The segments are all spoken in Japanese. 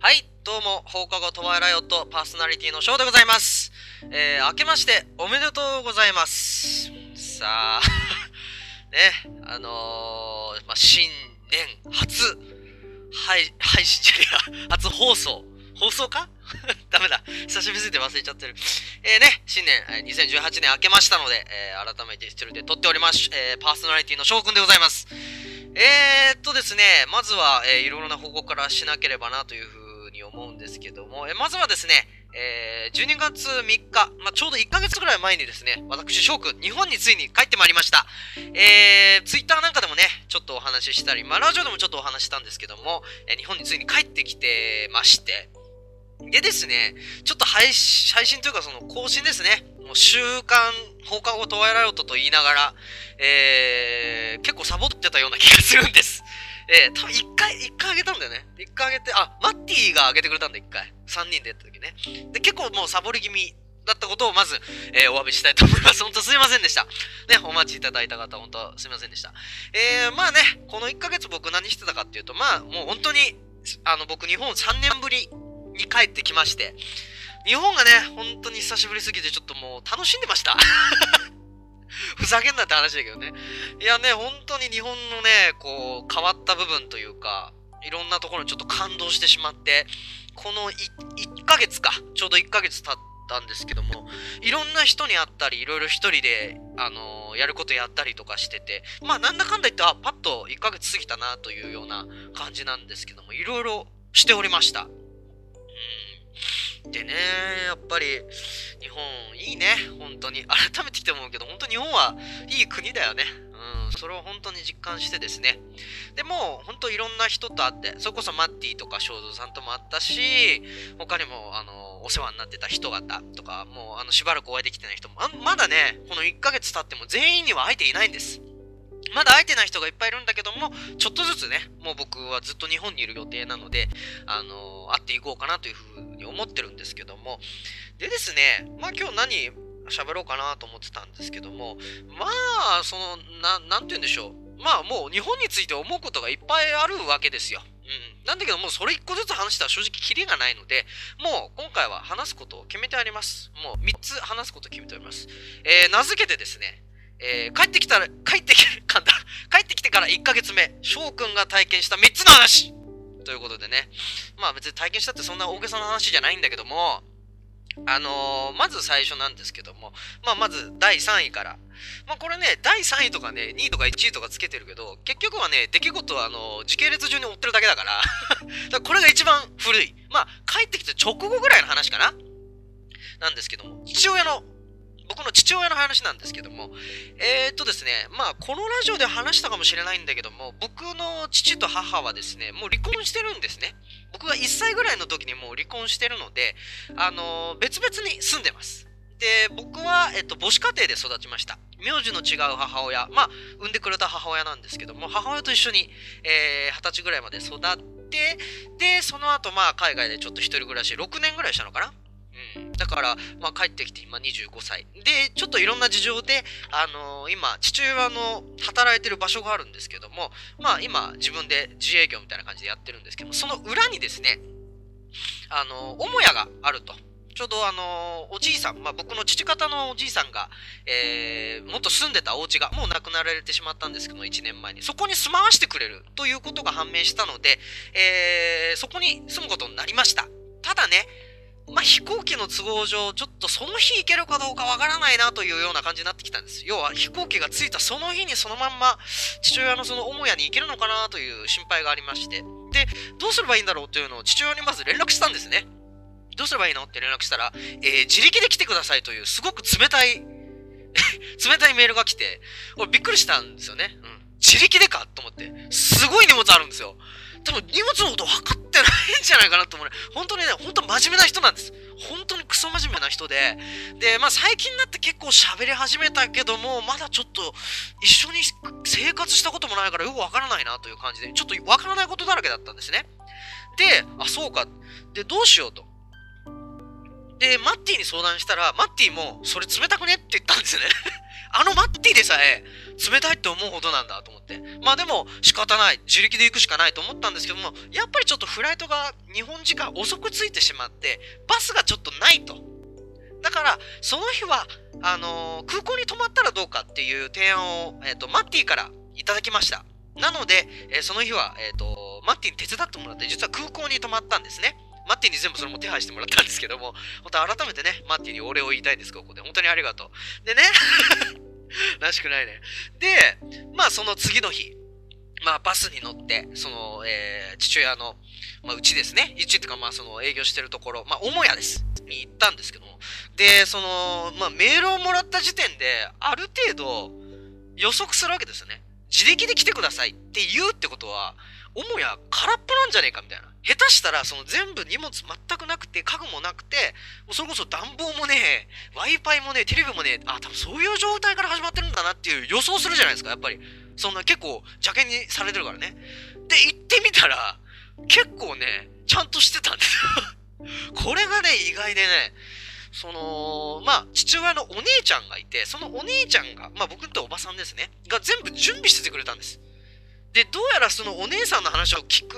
はい、どうも、放課後トワイライオットパーソナリティのショーでございます。えー、明けましておめでとうございます。さあ、ね、あのー、まあ、新年初、はい、配信じゃねえ、初放送。放送か？ダメだ。久しぶりすぎて忘れちゃってる。えー、ね、新年、えー2018年明けましたので、えー改めて一人で撮っております、えーパーソナリティの翔くんでございます。えー、っとですね、まずは、えーいろいろな報告からしなければなというふうに思うんですけども、えまずはですね、えー12月3日、まあ、ちょうど1ヶ月ぐらい前にですね、私、翔くん、日本についに帰ってまいりました。えー、ツイッターなんかでもね、ちょっとお話ししたり、まあ、ラジオでもちょっとお話したんですけども、えー日本についに帰ってきてまして、でですね、ちょっと配信というかその更新ですね。もう週刊放課後トワイライオットと言いながら、えー、結構サボってたような気がするんです。えー、多分一回、一回あげたんだよね。一回あげて、あ、マッティがあげてくれたんだ、一回。三人でやった時ね。で、結構もうサボり気味だったことをまず、えー、お詫びしたいと思います。本当すいませんでした。ね、お待ちいただいた方、本当すいませんでした。えー、まあね、この1ヶ月僕何してたかっていうと、まあ、もう本当に、あの、僕日本3年ぶりに帰ってきまして、日本がね、本当に久しぶりすぎてちょっともう楽しんでました。ふざけんなって話だけどね。いやね、本当に日本のね、こう、変わった部分というか、いろんなところにちょっと感動してしまって、この 1, ヶ月か、ちょうど1ヶ月経ったんですけども、いろんな人に会ったり、いろいろ一人で、あのーやることやったりとかしてて、まあなんだかんだ言って、あ、パッと1ヶ月過ぎたなというような感じなんですけども、いろいろしておりました。うん。でね、やっぱり、日本いいね、本当に。改めて来て思うけど、本当日本はいい国だよね。うん、それを本当に実感してですね。でも、本当いろんな人と会って、それこそマッティとか正蔵さんとも会ったし、他にも、あの、お世話になってた人方とか、もう、あの、しばらくお会いできてない人も、まだね、この1ヶ月経っても全員には会えていないんです。まだ会えてない人がいっぱいいるんだけども、ちょっとずつね、もう僕はずっと日本にいる予定なので、あの会っていこうかなというふうに思ってるんですけども、でですね、まあ今日何喋ろうかなと思ってたんですけども、まあ、その、ななんて言うんでしょう。まあもう日本について思うことがいっぱいあるわけですよ。うん。なんだけどもうそれ一個ずつ話したら正直キリがないので、もう今回は話すことを決めてあります。もう3つ話すことを決めております。えー、名付けてですね、えー帰ってきたら、帰ってき、かんだ。帰ってきてから1ヶ月目、翔くんが体験した3つの話ということでね。まあ別に体験したってそんな大げさな話じゃないんだけども、あのーまず最初なんですけども、まあまず第3位から。まあこれね、第3位とかね、2位とか1位とかつけてるけど、結局はね、出来事はあのー時系列順に追ってるだけだから、からこれが一番古い。まあ帰ってきて直後ぐらいの話かななんですけども、父親の、僕の父親の話なんですけども、えー、っとですね、まあ、このラジオで話したかもしれないんだけども、僕の父と母はですね、もう離婚してるんですね。僕が1歳ぐらいの時にもう離婚してるので、あのー別々に住んでます。で、僕は、えっと、母子家庭で育ちました。名字の違う母親、まあ、産んでくれた母親なんですけども、母親と一緒に、えー、20歳ぐらいまで育って、で、その後、まあ、海外でちょっと一人暮らし、6年ぐらいしたのかな、だから、まあ、帰ってきて今25歳。で、ちょっといろんな事情で、あのー今、父親の働いてる場所があるんですけども、まあ、今、自分で自営業みたいな感じでやってるんですけども、その裏にですね、あのー母屋があると。ちょうどあのーおじいさん、まあ、僕の父方のおじいさんが、えー、元住んでたお家がもう亡くなられてしまったんですけども、1年前に。そこに住まわしてくれるということが判明したので、えー、そこに住むことになりました。ただね、まあ、飛行機の都合上、ちょっとその日行けるかどうかわからないなというような感じになってきたんです。要は飛行機が着いたその日にそのまんま父親のその母屋に行けるのかなという心配がありまして。で、どうすればいいんだろうというのを父親にまず連絡したんですね。どうすればいいのって連絡したら、えー自力で来てくださいというすごく冷たい、冷たいメールが来て、俺びっくりしたんですよね。うん。自力でかと思って。すごい荷物あるんですよ。多分荷物のこと分かってないんじゃないかなと思うね。本当にね、本当真面目な人なんです。本当にクソ真面目な人で。で、まあ最近になって結構喋り始めたけども、まだちょっと一緒に生活したこともないからよく分からないなという感じで、ちょっと分からないことだらけだったんですね。で、あ、そうか。で、どうしようと。で、マッティに相談したら、マッティも、それ冷たくねって言ったんですよね。あのマッティでさえ冷たいって思うほどなんだと思って。まあでも仕方ない。自力で行くしかないと思ったんですけども、やっぱりちょっとフライトが日本時間遅く着いてしまって、バスがちょっとないと。だから、その日は、あのー、空港に泊まったらどうかっていう提案を、えっ、ー、と、マッティからいただきました。なので、えー、その日は、えっ、と、マッティに手伝ってもらって、実は空港に泊まったんですね。マッティに全部それも手配してもらったんですけども、本当改めてね、マッティにお礼を言いたいんです、ここで。本当にありがとう。でね、らしくないね。で、まあその次の日、まあバスに乗って、その、えー、父親の、まあうちですね。うちっていうかまあその営業してるところ、まあ母屋です。に行ったんですけども。で、その、まあメールをもらった時点で、ある程度予測するわけですよね。自力で来てくださいって言うってことは、母屋空っぽなんじゃねえかみたいな。下手したらその全部荷物全くなくて家具もなくてもうそれこそ暖房もね w i f i もねテレビもねあ多分そういう状態から始まってるんだなっていう予想するじゃないですかやっぱり。そんな結構邪険にされてるからね。で行ってみたら結構ねちゃんとしてたんです これがね意外でねその、まあ、父親のお姉ちゃんがいて、そのお姉ちゃんが、まあ僕とおばさんですね、が全部準備しててくれたんです。で、どうやらそのお姉さんの話を聞く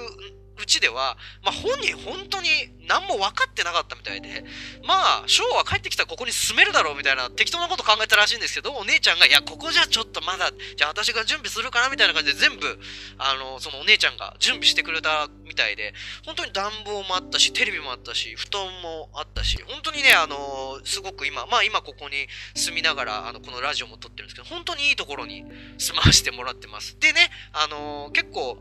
うちでは、まあ、本人本当に何も分かってなかったみたいで、まあ、翔は帰ってきたらここに住めるだろうみたいな適当なこと考えたらしいんですけど、お姉ちゃんが、いや、ここじゃちょっとまだ、じゃあ私が準備するかなみたいな感じで全部、あの、そのお姉ちゃんが準備してくれたみたいで、本当に暖房もあったし、テレビもあったし、布団もあったし、本当にね、あの、すごく今、まあ今ここに住みながら、あの、このラジオも撮ってるんですけど、本当にいいところに住まわせてもらってます。でね、あの、結構、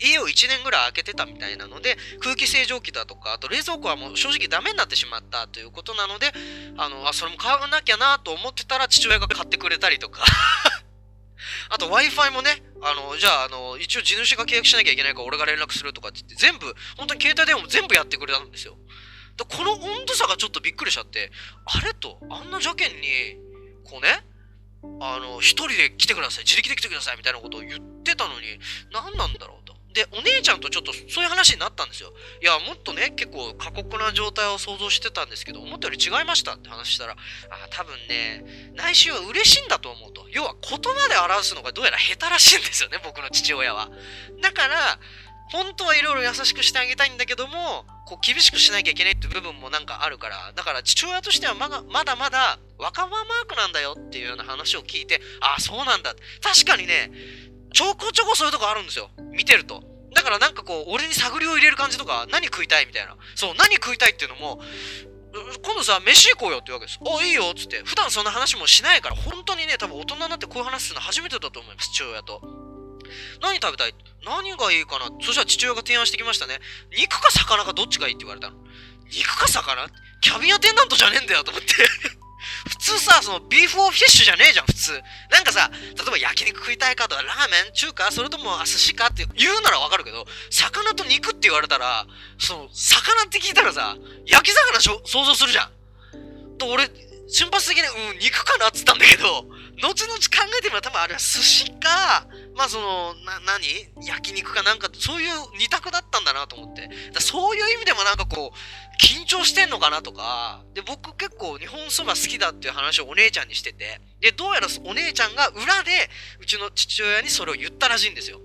家を1年ぐらい空けてたみたいなので、空気清浄機だとか、あと冷蔵庫はもう正直ダメになってしまったということなので、あの、あ、それも買わなきゃなと思ってたら父親が買ってくれたりとか あと Wi-Fi もね、あの、じゃあ、あの、一応地主が契約しなきゃいけないから俺が連絡するとかって言って、全部、本当に携帯電話も全部やってくれたんですよ。でこの温度差がちょっとびっくりしちゃって、あれと、あんな邪険に、こうね、あの、一人で来てください、自力で来てくださいみたいなことを言ってたのに、何なんだろうで、お姉ちゃんとちょっとそういう話になったんですよ。いや、もっとね、結構過酷な状態を想像してたんですけど、思ったより違いましたって話したら、あ、多分ね、内心は嬉しいんだと思うと。要は言葉で表すのがどうやら下手らしいんですよね、僕の父親は。だから、本当はいろいろ優しくしてあげたいんだけども、こう厳しくしなきゃいけないって部分もなんかあるから、だから父親としてはまだまだまだ若葉マークなんだよっていうような話を聞いて、ああ、そうなんだ。確かにね、ちょこちょこそういうとこあるんですよ。見てると。だからなんかこう、俺に探りを入れる感じとか、何食いたいみたいな。そう、何食いたいっていうのも、今度さ、飯行こうよって言うわけです。お、いいよっつって。普段そんな話もしないから、本当にね、多分大人になってこういう話するの初めてだと思います、父親と。何食べたい？何がいいかな？そしたら父親が提案してきましたね。肉か魚かどっちがいいって言われたの。肉か魚？キャビンアテンダントじゃねえんだよと思って普通さ、そのビーフオフィッシュじゃねえじゃん、普通。なんかさ、例えば焼肉食いたいかとか、ラーメン中華それとも寿司かって言うならわかるけど、魚と肉って言われたら、その、魚って聞いたらさ、焼き魚想像するじゃん。と、俺、瞬発的に、うん、肉かなっつったんだけど、後々考えてみれば多分あれは寿司か、まあその、な、何？焼肉かなんか、そういう二択だったんだなと思って。だそういう意味でもなんかこう、緊張してんのかなとか、で、僕結構日本そば好きだっていう話をお姉ちゃんにしてて、で、どうやらお姉ちゃんが裏で、うちの父親にそれを言ったらしいんですよ。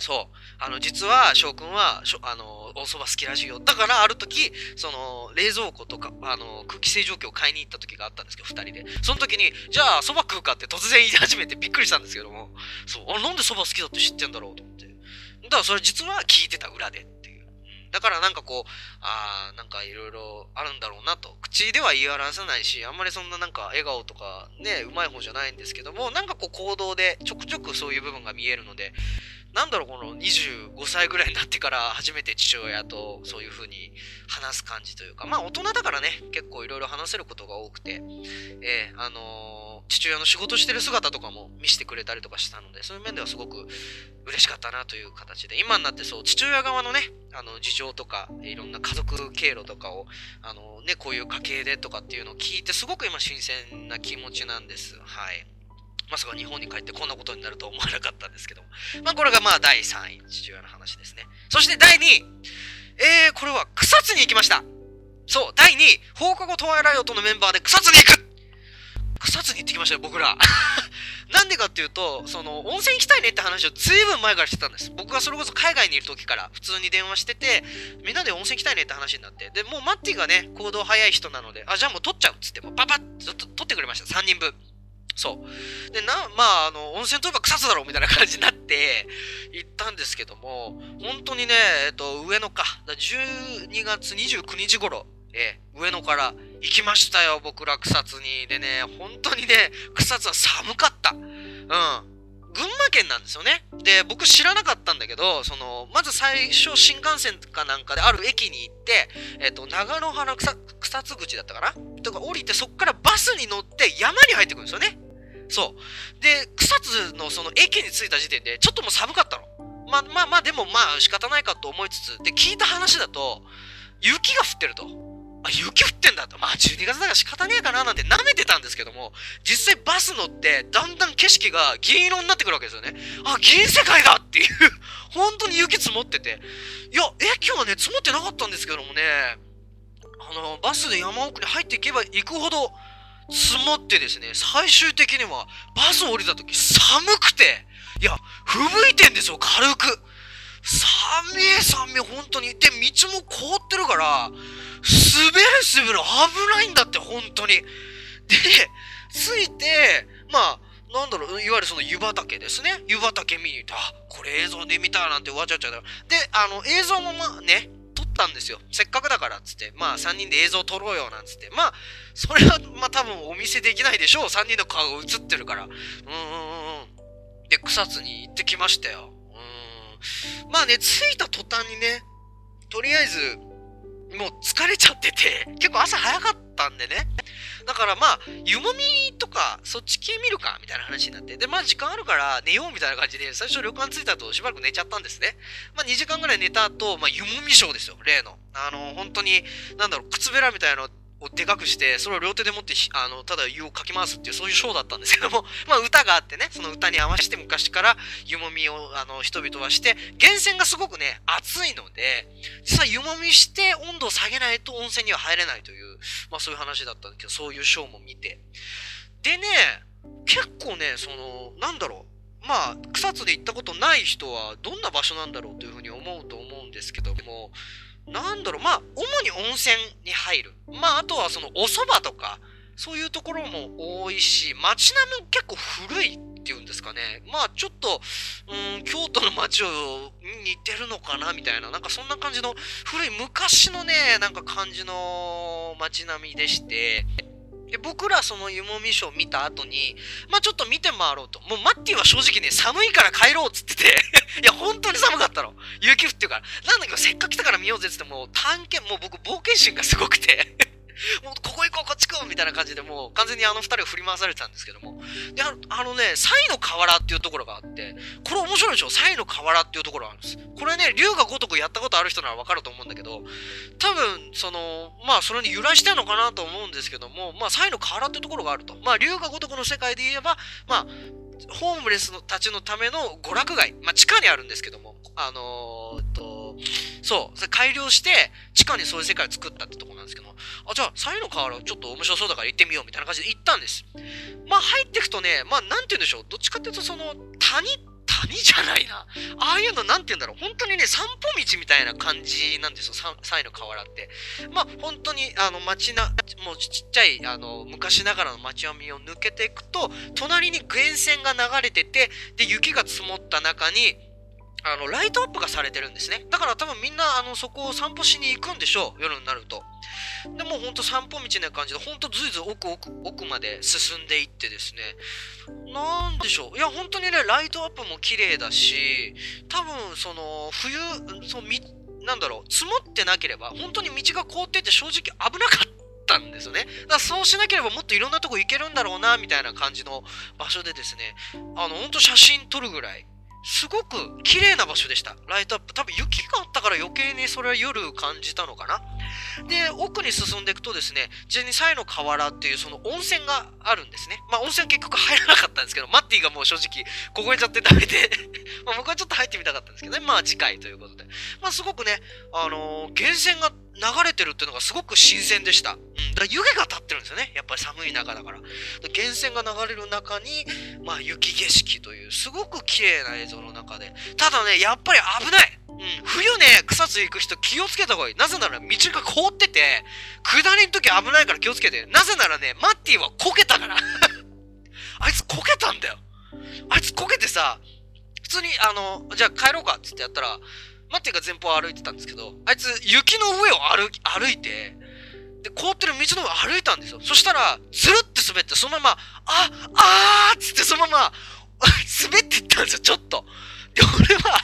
そう。あの、実は、翔くんは、あの、お蕎麦好きらしいよ。だから、ある時、その、冷蔵庫とか、あの、空気清浄機を買いに行った時があったんですけど、二人で。その時に、じゃあ、蕎麦食うかって突然言い始めてびっくりしたんですけども、そう、あ、なんで蕎麦好きだって知ってんだろうと思って。だから、それ実は聞いてた裏でっていう。だからなんかこう、ああ、なんかいろいろあるんだろうなと。口では言い表さないし、あんまりそんななんか笑顔とかね、うまい方じゃないんですけども、なんかこう行動でちょくちょくそういう部分が見えるので、なんだろう、この25歳ぐらいになってから初めて父親とそういう風に話す感じというか、まあ大人だからね、結構いろいろ話せることが多くて、えー、あのー、父親の仕事してる姿とかも見せてくれたりとかしたので、そういう面ではすごく嬉しかったなという形で、今になってそう、父親側のね、あの事情とか、いろんな家族経路とかを、あのね、こういう家系でとかっていうのを聞いて、すごく今新鮮な気持ちなんです。はい。まさか日本に帰ってこんなことになるとは思わなかったんですけども。まあこれがまあ第3位、父親の話ですね。そして第2位、えー、これは草津に行きました。そう、第2位、放課後トワイライオットのメンバーで草津に行く草津に行ってきましたよ、僕ら。なんでかっていうと、その、温泉行きたいねって話をずいぶん前からしてたんです。僕がそれこそ海外にいる時から普通に電話してて、みんなで温泉行きたいねって話になって、で、もうマッティがね、行動早い人なので、あ、じゃあもう取っちゃうっつって、もうパパッと取ってくれました、3人分。そう。で、な、まあ、あの、温泉といえば草津だろうみたいな感じになって、行ったんですけども、本当にね、えっと、上野か、12月29日頃、え上野から行きましたよ、僕ら草津に。でね、本当にね、草津は寒かった。うん。群馬県なんですよね。で、僕知らなかったんだけど、その、まず最初新幹線かなんかである駅に行って、えっ、と、長野原草草津口だったかな？とか降りてそっからバスに乗って山に入ってくるんですよね。そう。で、草津のその駅に着いた時点でちょっともう寒かったの。まあまあまあ、でもまあ仕方ないかと思いつつ、で、聞いた話だと、雪が降ってると。あ、雪降ってんだと。まあ12月だから仕方ねえかななんて舐めてたんですけども、実際バス乗ってだんだん景色が銀色になってくるわけですよね。あ、銀世界だっていう 本当に雪積もってて。いや、え、今日はね、積もってなかったんですけどもね、あの、バスで山奥に入っていけば行くほど積もってですね、最終的にはバス降りた時寒くて、いや、吹雪いてんですよ、軽く。寒い寒い、本当に。で、道も凍ってるから、滑る滑る、危ないんだって、本当に。で、着いて、まあ、なんだろう、いわゆるその湯畑ですね。湯畑見に行って、あ、これ映像で見たなんてわちゃわちゃだ。で、あの、映像もまあね、ったんですよ。せっかくだからっつって、まあ3人で映像撮ろうよなんつって。まあ、それはまあ多分お見せできないでしょう。3人の顔が映ってるから。うんうんうん。で、草津に行ってきましたよ。うん。まあね、着いた途端にね、とりあえず、もう疲れちゃってて、結構朝早かったんでね。だからまあ、湯もみとか、そっち系見るか、みたいな話になって。で、まあ時間あるから寝ようみたいな感じで、最初旅館着いた後しばらく寝ちゃったんですね。まあ2時間ぐらい寝た後、まあ湯もみショーですよ、例の。あの、本当に、なんだろう、靴べらみたいなのをでかくして、それを両手で持って、あの、ただ湯をかき回すっていう、そういうショーだったんですけども、まあ歌があってね、その歌に合わせて昔から湯もみを、あの、人々はして、源泉がすごくね、熱いので、実際湯もみして温度を下げないと温泉には入れないという、まあそういう話だったんだけど、そういうショーも見て。でね、結構ね、その、なんだろう、まあ、草津で行ったことない人はどんな場所なんだろうというふうに思うと思うんですけども、なんだろう、まあ、主に温泉に入る。まあ、あとはそのお蕎麦とか、そういうところも多いし、街並み結構古いっていうんですかね。まあ、ちょっと、うん、京都の街を似てるのかなみたいな、なんかそんな感じの古い昔のね、なんか感じの街並みでして、で、僕らその湯もみショー見た後に、まあちょっと見て回ろうと。もうマッティは正直ね、寒いから帰ろうっつってて いや、本当に寒かったの。雪降ってるから。なんだけど、せっかく来たから見ようぜっつってもう、探検、もう僕冒険心がすごくて もうここ行こう、こっち行こうみたいな感じでもう完全にあの二人を振り回されてたんですけども。で、あのあのね、サイの河原っていうところがあって、これ面白いでしょ？サイの河原っていうところがあるんです。これね、竜が如くやったことある人ならわかると思うんだけど、多分、その、まあ、それに由来してるのかなと思うんですけども、まあ、サイの河原っていうところがあると。まあ、竜が如くの世界で言えば、まあ、ホームレスのたちのための娯楽街。まあ、地下にあるんですけども、あのー、っと、そう、それ改良して、地下にそういう世界を作ったってとこなんですけど、あ、じゃあ、サイの河原ちょっと面白そうだから行ってみようみたいな感じで行ったんです。まあ、入っていくとね、まあ、なんて言うんでしょう。どっちかっていうと、その、谷谷じゃないな。ああいうのなんて言うんだろう。本当にね、散歩道みたいな感じなんですよ。サイの河原って。まあ、本当に、あの、街な、もうちっちゃい、あの、昔ながらの街並みを抜けていくと、隣に源泉が流れてて、で、雪が積もった中に、あの、ライトアップがされてるんですね。だから多分みんな、あの、そこを散歩しに行くんでしょう。夜になると。でもほんと散歩道な感じで、ほんとずいずい奥奥奥まで進んでいってですね。なんでしょう。いや、本当にね、ライトアップも綺麗だし、多分、その、冬、そのみ、なんだろう、積もってなければ、本当に道が凍ってて正直危なかったんですよね。だからそうしなければもっといろんなとこ行けるんだろうな、みたいな感じの場所でですね、あの、ほんと写真撮るぐらい、すごく綺麗な場所でした。ライトアップ。多分雪があったから余計にそれは夜感じたのかな。で、奥に進んでいくとですね、事前にサイの河原っていうその温泉があるんですね。まあ温泉結局入らなかったんですけど、マッティがもう正直凍えちゃってダメでまあ僕はちょっと入ってみたかったんですけどね。まあ次回ということで。まあすごくね、あのー、源泉が流れてるっていうのがすごく新鮮でした。うん。だから湯気が立ってるんですよね。やっぱり寒い中だから。源泉が流れる中に、まあ雪景色という、すごく綺麗な映像の中で。ただね、やっぱり危ないうん、冬ね、草津行く人気をつけた方がいい。なぜなら道が凍ってて、下りの時危ないから気をつけて。なぜならね、マッティはこけたから。あいつこけたんだよ。あいつこけてさ、普通に、あの、じゃあ帰ろうかって言ってやったら、マッティが前方を歩いてたんですけど、あいつ雪の上を歩歩いて、で、凍ってる道の上歩いたんですよ。そしたら、ずるって滑って、そのまま、あ、あーっつってそのまま、滑ってったんですよ、ちょっと。で、俺は、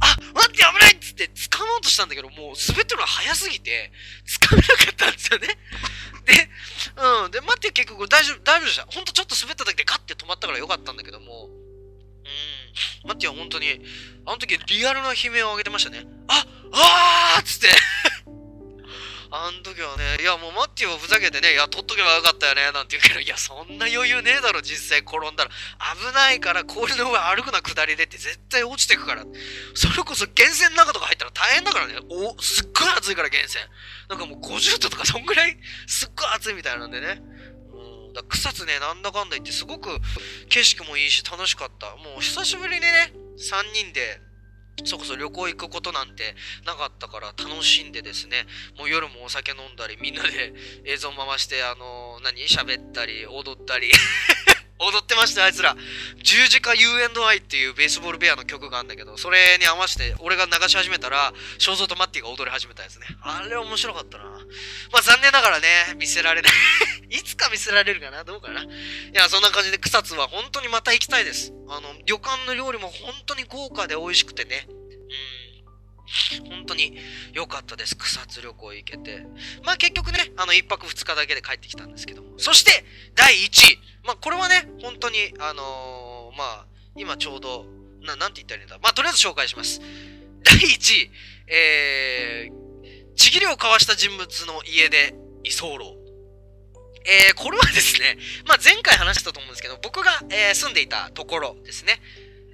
あ、待って危ないっつって掴もうとしたんだけど、もう滑ってるのが早すぎて、掴めなかったんですよね。で、うん。で、待って結局大丈夫、大丈夫でした。ほんとちょっと滑っただけでガッて止まったからよかったんだけども、うん。待ってよ本当に、あの時リアルな悲鳴を上げてましたね。ああーっつってあの時はね、いやもうマッティはふざけてね、いや、取っとけばよかったよね、なんて言うけど、いや、そんな余裕ねえだろ、実際転んだら。危ないから氷の上歩くな下りでって絶対落ちてくから。それこそ源泉の中とか入ったら大変だからね。お、すっごい暑いから源泉。なんかもう50度とかそんぐらい、すっごい暑いみたいなんでね。うん。だ草津ね、なんだかんだ言ってすごく景色もいいし楽しかった。もう久しぶりにね、3人でそこそ旅行行くことなんてなかったから楽しんでですね、もう夜もお酒飲んだり、みんなで映像回して、あのー、何？喋ったり、踊ったり。踊ってました、あいつら。十字架 U&I っていうベースボールベアの曲があるんだけど、それに合わせて俺が流し始めたら、肖像とマッティが踊り始めたやつね。あれ面白かったな。まあ残念ながらね、見せられない いつか見せられるかな？どうかな？いや、そんな感じで草津は本当にまた行きたいです。あの、旅館の料理も本当に豪華で美味しくてね。本当に良かったです。草津旅行行けて。まあ結局ね、あの、1泊2日だけで帰ってきたんですけども。そして、第1位。まあこれはね、本当に、あのー、まあ、今ちょうど、な、なんて言ったらいいんだ。まあとりあえず紹介します。第1位、えー、ちぎりを交わした人物の家で居候。えー、これはですね、まあ、前回話したと思うんですけど、僕が、えー、住んでいたところですね。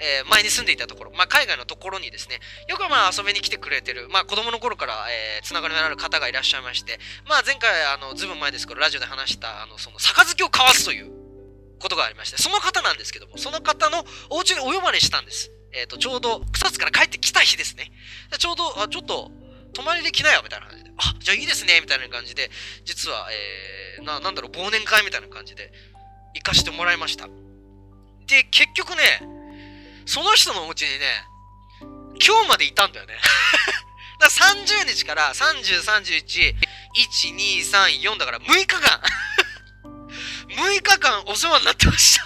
えー、前に住んでいたところ、まあ、海外のところにですね、よくまあ遊びに来てくれてる、まあ、子供の頃から、えー、つながりのある方がいらっしゃいまして、まあ、前回、あの、ずいぶん前ですけど、ラジオで話した、あの、その、杯を交わすということがありまして、その方なんですけども、その方のお家にお呼ばれしたんです。えっ、ー、と、ちょうど草津から帰ってきた日ですね。ちょうど、あ、ちょっと、泊まりで来なよ、みたいな感じで。あ、じゃあいいですね、みたいな感じで、実は、えー、な、なんだろう、忘年会みたいな感じで、行かしてもらいました。で、結局ね、その人のお家にね、今日までいたんだよね。だから30日から30、31、1、2、3、4だから6日間 6日間お世話になってました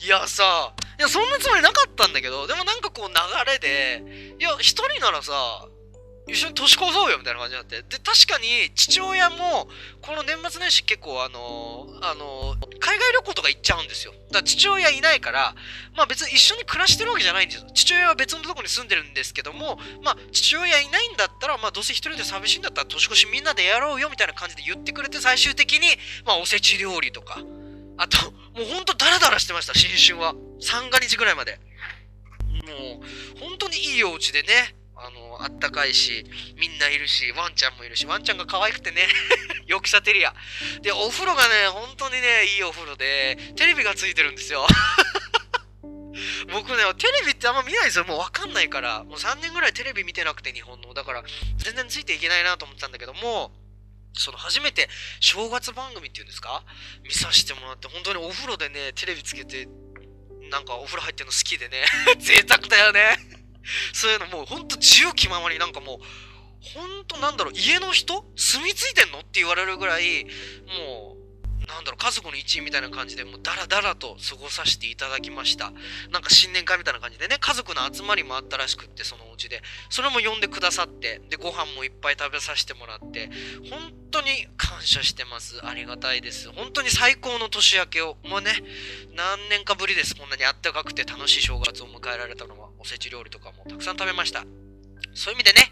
いやさ、いや、そんなつもりなかったんだけど、でもなんかこう流れで、いや、1人ならさ、一緒に年越そうよみたいな感じになって。で、確かに父親も、この年末年始結構あの、あの、海外旅行とか行っちゃうんですよ。だから父親いないから、まあ別に一緒に暮らしてるわけじゃないんですよ。父親は別のとこに住んでるんですけども、まあ父親いないんだったら、まあどうせ一人で寂しいんだったら年越しみんなでやろうよみたいな感じで言ってくれて最終的に、まあおせち料理とか、あと、もうほんとダラダラしてました、新春は。三が日ぐらいまで。もう、本当にいいお家でね、あの、あったかいし、みんないるし、ワンちゃんもいるし、ワンちゃんが可愛くてね、よくさテリア。で、お風呂がね、本当にね、いいお風呂で、テレビがついてるんですよ。僕ね、テレビってあんま見ないですよ。もうわかんないから。もう3年ぐらいテレビ見てなくて、日本の。だから、全然ついていけないなと思ってたんだけども、その初めて正月番組っていうんですか？見させてもらって、本当にお風呂でね、テレビつけて、なんかお風呂入ってるの好きでね、贅沢だよねそういうのもうほんと自由気ままになんかもう、ほんとなんだろう、家の人？住み着いてんのって言われるぐらい、もう、なんだろう、家族の一員みたいな感じで、もうダラダラと過ごさせていただきました。なんか新年会みたいな感じでね、家族の集まりもあったらしくって、そのお家で。それも呼んでくださって、で、ご飯もいっぱい食べさせてもらって、本当に感謝してます。ありがたいです。本当に最高の年明けを、もうね、何年かぶりです。こんなにあったかくて楽しい正月を迎えられたのは、おせち料理とかもたくさん食べました。そういう意味でね、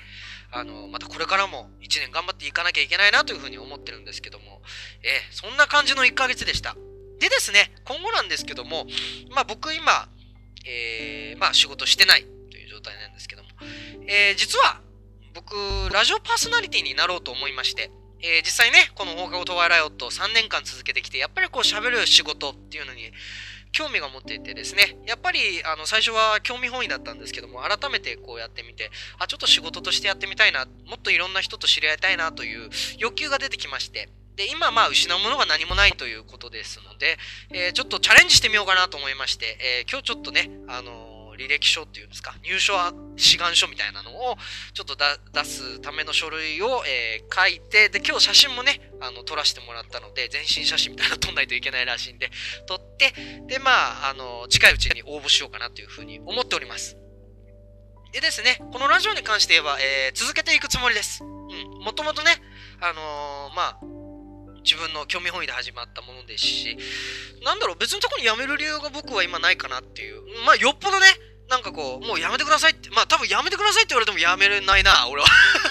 あの、またこれからも1年頑張っていかなきゃいけないなというふうに思ってるんですけども、え、そんな感じの1ヶ月でした。でですね、今後なんですけども、まあ僕今、えー、まあ仕事してないという状態なんですけども、えー、実は僕、ラジオパーソナリティになろうと思いまして、えー、実際ね、この放課後トワイライオット3年間続けてきて、やっぱりこう喋る仕事っていうのに興味が持っていてですね、やっぱりあの最初は興味本位だったんですけども、改めてこうやってみて、あ、ちょっと仕事としてやってみたいな、もっといろんな人と知り合いたいなという欲求が出てきまして、で、今まあ失うものが何もないということですので、えー、ちょっとチャレンジしてみようかなと思いまして、えー、今日ちょっとね、あの履歴書っていうんですか、入所志願書みたいなのをちょっと出すための書類を、えー、書いて、で、今日写真もね、あの、撮らせてもらったので、全身写真みたいなの撮んないといけないらしいんで、撮って、で、まあ、あの、近いうちに応募しようかなというふうに思っております。でですね、このラジオに関して言えば、えー、続けていくつもりです。うん。もともとね、あのー、まあ、自分の興味本位で始まったものですし、なんだろう、別のとこに辞める理由が僕は今ないかなっていう。まあ、よっぽどね、なんかこう、もうやめてくださいって、まあ多分やめてくださいって言われてもやめれないな、俺は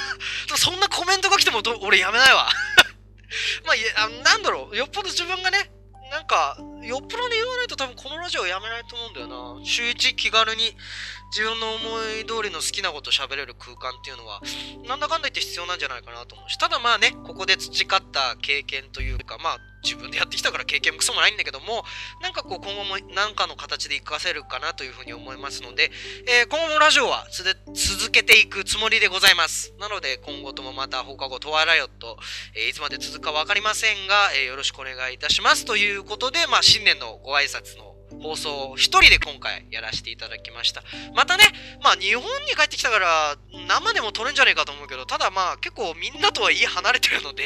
そんなコメントが来ても俺やめないわ まあ、あなんだろう、よっぽど自分がね、なんか、よっぽどに言わないと多分このラジオやめないと思うんだよな。週一気軽に自分の思い通りの好きなこと喋れる空間っていうのは、なんだかんだ言って必要なんじゃないかなと思うし、ただまあね、ここで培った経験というか、まあ自分でやってきたから経験もクソもないんだけども、なんかこう今後も何かの形で活かせるかなというふうに思いますので、えー、今後もラジオは続けていくつもりでございます。なので今後ともまた放課後トワイライオット、えー、いつまで続くかわかりませんが、えー、よろしくお願いいたしますということで、まあ新年のご挨拶の放送を一人で今回やらせていただきました。またね、まあ日本に帰ってきたから生でも撮るんじゃねえかと思うけど、ただまあ結構みんなとは言い離れてるので、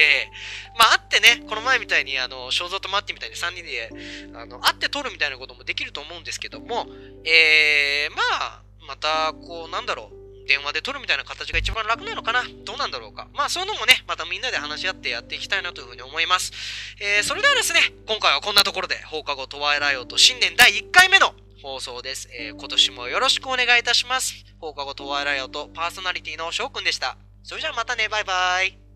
まあ会ってね、この前みたいにあの、肖像とマッティみたいに3人で、あの、会って撮るみたいなこともできると思うんですけども、えー、まあ、またこうなんだろう、電話で撮るみたいな形が一番楽なのかな？どうなんだろうか？まあそういうのもね、またみんなで話し合ってやっていきたいなというふうに思います。えー、それではですね、今回はこんなところで放課後トワイライオと新年第1回目の放送です、えー、今年もよろしくお願いいたします。放課後トワイライオとパーソナリティの翔くんでした。それじゃあまたね、バイバイ。